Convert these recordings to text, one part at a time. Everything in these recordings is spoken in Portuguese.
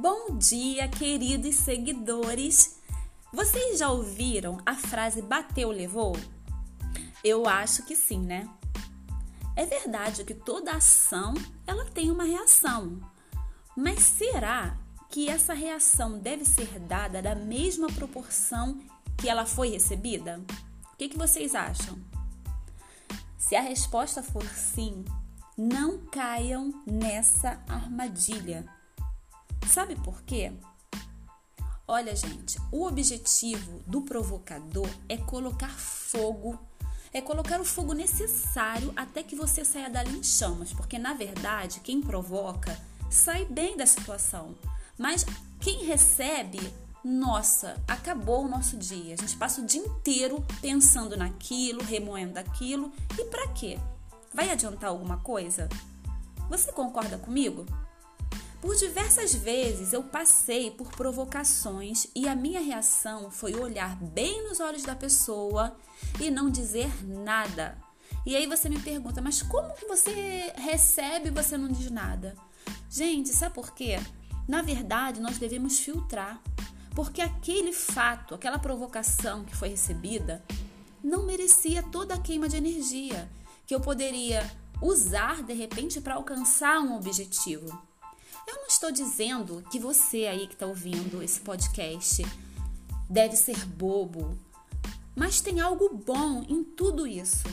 Bom dia, queridos seguidores! Vocês já ouviram a frase bateu, levou? Eu acho que sim, né? É verdade que toda ação ela tem uma reação. Mas será que essa reação deve ser dada da mesma proporção que ela foi recebida? O que, que vocês acham? Se a resposta for sim, não caiam nessa armadilha. Sabe por quê? Olha, gente, o objetivo do provocador é colocar fogo, é colocar o fogo necessário até que você saia dali em chamas, porque na verdade quem provoca sai bem da situação, mas quem recebe, nossa, acabou o nosso dia. A gente passa o dia inteiro pensando naquilo, remoendo aquilo, e para quê? Vai adiantar alguma coisa? Você concorda comigo? Por diversas vezes eu passei por provocações e a minha reação foi olhar bem nos olhos da pessoa e não dizer nada. E aí você me pergunta, mas como que você recebe e você não diz nada? Gente, sabe por quê? Na verdade, nós devemos filtrar, porque aquele fato, aquela provocação que foi recebida, não merecia toda a queima de energia que eu poderia usar de repente para alcançar um objetivo. Estou dizendo que você aí que está ouvindo esse podcast deve ser bobo, mas tem algo bom em tudo isso,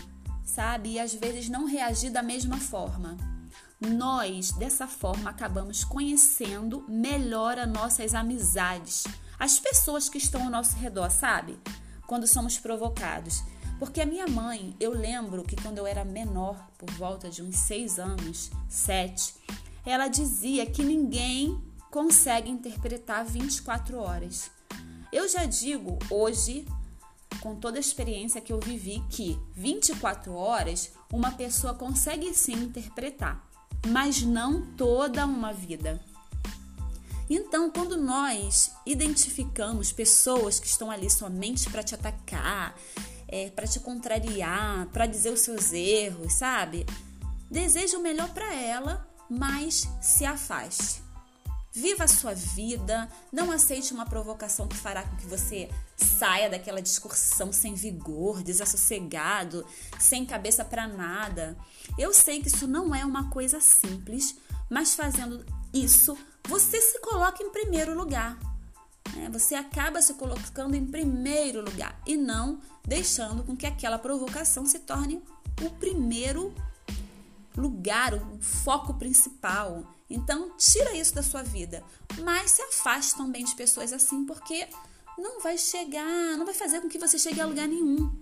sabe? E às vezes não reagir da mesma forma. Nós, dessa forma, acabamos conhecendo melhor as nossas amizades, as pessoas que estão ao nosso redor, sabe? Quando somos provocados. Porque a minha mãe, eu lembro que quando eu era menor, por volta de uns seis anos, sete, ela dizia que ninguém consegue interpretar 24 horas. Eu já digo hoje, com toda a experiência que eu vivi, que 24 horas uma pessoa consegue sim interpretar, mas não toda uma vida. Então, quando nós identificamos pessoas que estão ali somente para te atacar, é, para te contrariar, para dizer os seus erros, sabe? Deseja o melhor para ela, mas se afaste. Viva a sua vida, não aceite uma provocação que fará com que você saia daquela discussão sem vigor, desassossegado, sem cabeça para nada. Eu sei que isso não é uma coisa simples, mas fazendo isso, você se coloca em primeiro lugar. Né? Você acaba se colocando em primeiro lugar e não deixando com que aquela provocação se torne o primeiro lugar, o foco principal. Então, tira isso da sua vida, mas se afaste também de pessoas assim, porque não vai chegar, não vai fazer com que você chegue a lugar nenhum.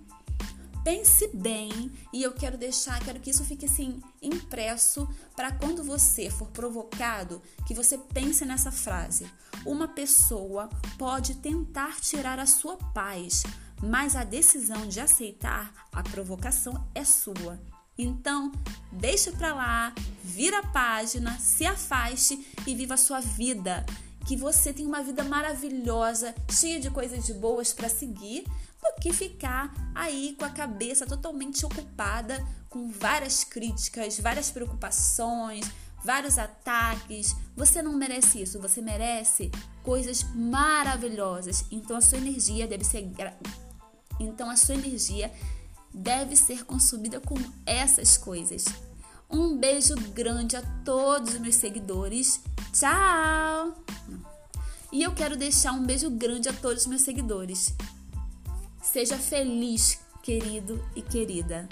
Pense bem e eu quero deixar, quero que isso fique assim impresso para quando você for provocado, que você pense nessa frase. Uma pessoa pode tentar tirar a sua paz, mas a decisão de aceitar a provocação é sua. Então, deixa para lá, vira a página, se afaste e viva a sua vida. Que você tenha uma vida maravilhosa, cheia de coisas boas para seguir, do que ficar aí com a cabeça totalmente ocupada com várias críticas, várias preocupações, vários ataques. Você não merece isso, você merece coisas maravilhosas. Então a sua energia deve ser então a sua energia deve ser consumida com essas coisas. Um beijo grande a todos os meus seguidores. Tchau! E eu quero deixar um beijo grande a todos os meus seguidores. Seja feliz, querido e querida.